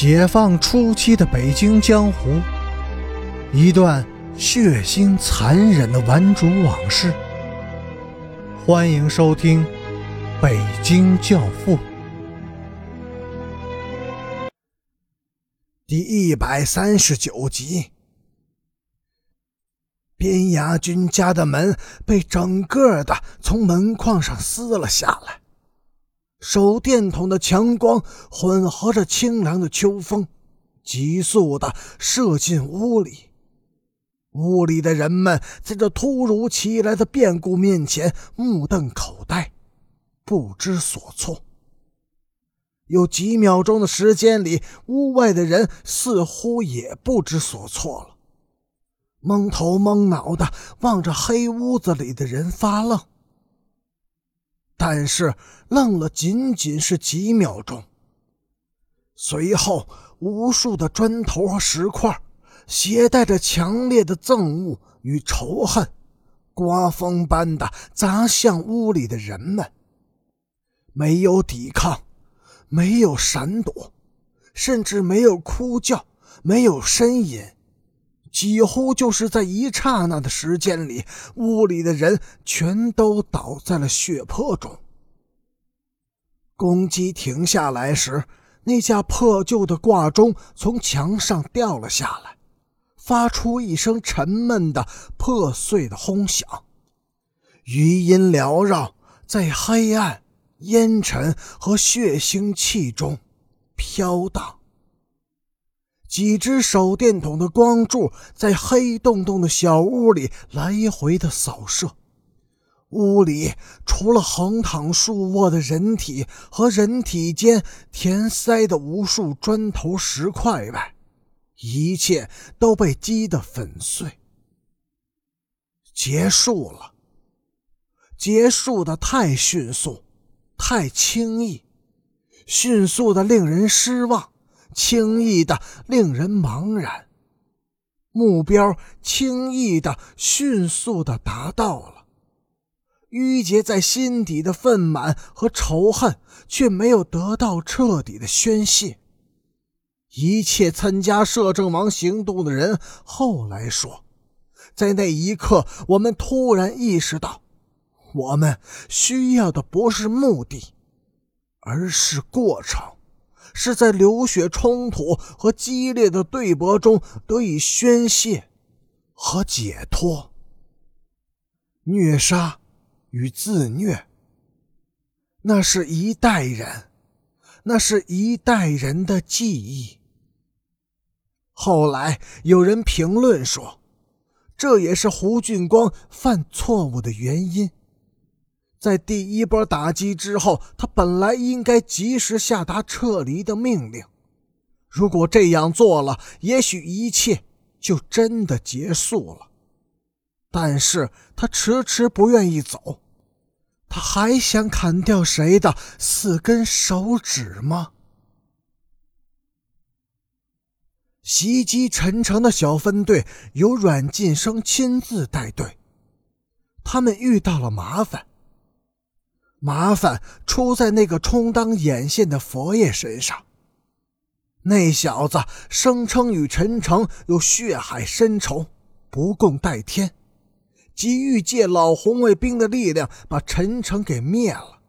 解放初期的北京江湖，一段血腥残忍的顽主往事。欢迎收听《北京教父》第一百三十九集。边牙军家的门被整个的从门框上撕了下来。手电筒的强光混合着清凉的秋风，急速的射进屋里。屋里的人们在这突如其来的变故面前目瞪口呆，不知所措。有几秒钟的时间里，屋外的人似乎也不知所措了，蒙头蒙脑的望着黑屋子里的人发愣。但是愣了仅仅是几秒钟，随后无数的砖头和石块，携带着强烈的憎恶与仇恨，刮风般的砸向屋里的人们。没有抵抗，没有闪躲，甚至没有哭叫，没有呻吟。几乎就是在一刹那的时间里，屋里的人全都倒在了血泊中。公鸡停下来时，那架破旧的挂钟从墙上掉了下来，发出一声沉闷的、破碎的轰响，余音缭绕，在黑暗、烟尘和血腥气中飘荡。几只手电筒的光柱在黑洞洞的小屋里来回的扫射，屋里除了横躺竖卧的人体和人体间填塞的无数砖头石块外，一切都被击得粉碎。结束了，结束的太迅速，太轻易，迅速的令人失望。轻易的令人茫然，目标轻易的、迅速的达到了，郁结在心底的愤满和仇恨却没有得到彻底的宣泄。一切参加摄政王行动的人后来说，在那一刻，我们突然意识到，我们需要的不是目的，而是过程。是在流血冲突和激烈的对搏中得以宣泄和解脱。虐杀与自虐，那是一代人，那是一代人的记忆。后来有人评论说，这也是胡俊光犯错误的原因。在第一波打击之后，他本来应该及时下达撤离的命令。如果这样做了，也许一切就真的结束了。但是他迟迟不愿意走，他还想砍掉谁的四根手指吗？袭击陈诚的小分队由阮晋生亲自带队，他们遇到了麻烦。麻烦出在那个充当眼线的佛爷身上。那小子声称与陈诚有血海深仇，不共戴天，急欲借老红卫兵的力量把陈诚给灭了。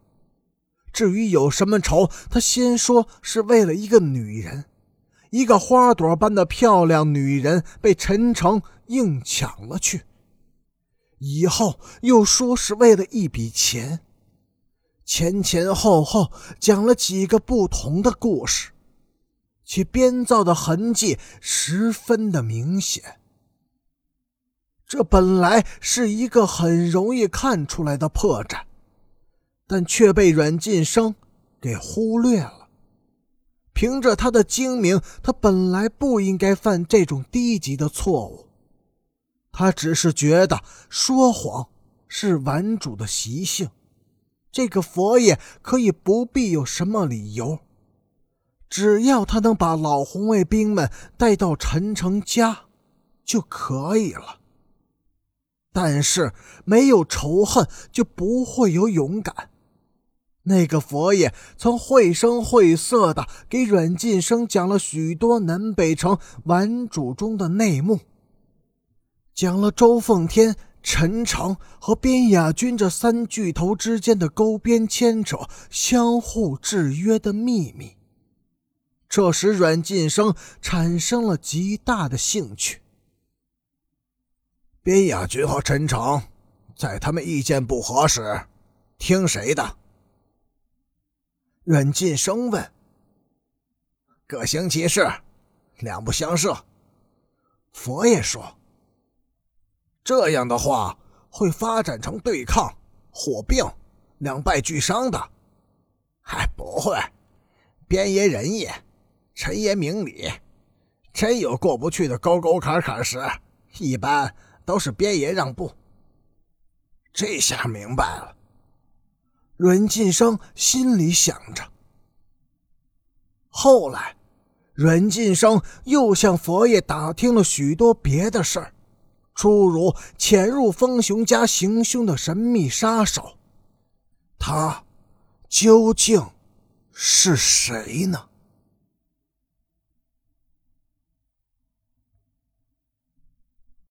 至于有什么仇，他先说是为了一个女人，一个花朵般的漂亮女人被陈诚硬抢了去。以后又说是为了一笔钱。前前后后讲了几个不同的故事，其编造的痕迹十分的明显。这本来是一个很容易看出来的破绽，但却被阮晋生给忽略了。凭着他的精明，他本来不应该犯这种低级的错误。他只是觉得说谎是顽主的习性。这个佛爷可以不必有什么理由，只要他能把老红卫兵们带到陈诚家，就可以了。但是没有仇恨就不会有勇敢，那个佛爷曾绘声绘色的给阮晋生讲了许多南北城顽主中的内幕，讲了周奉天、陈诚和边雅军这三巨头之间的勾边牵扯、相互制约的秘密。这使阮晋生产生了极大的兴趣。边雅军和陈诚，在他们意见不合时，听谁的？阮晋生问：“各行其事，两不相涉。”佛爷说：“这样的话会发展成对抗、火并、两败俱伤的。”“还不会，边爷仁义，陈爷明理，真有过不去的沟沟坎坎时，一般都是边爷让步。”这下明白了。阮晋生心里想着。后来，阮晋生又向佛爷打听了许多别的事儿，诸如潜入风雄家行凶的神秘杀手，他究竟是谁呢？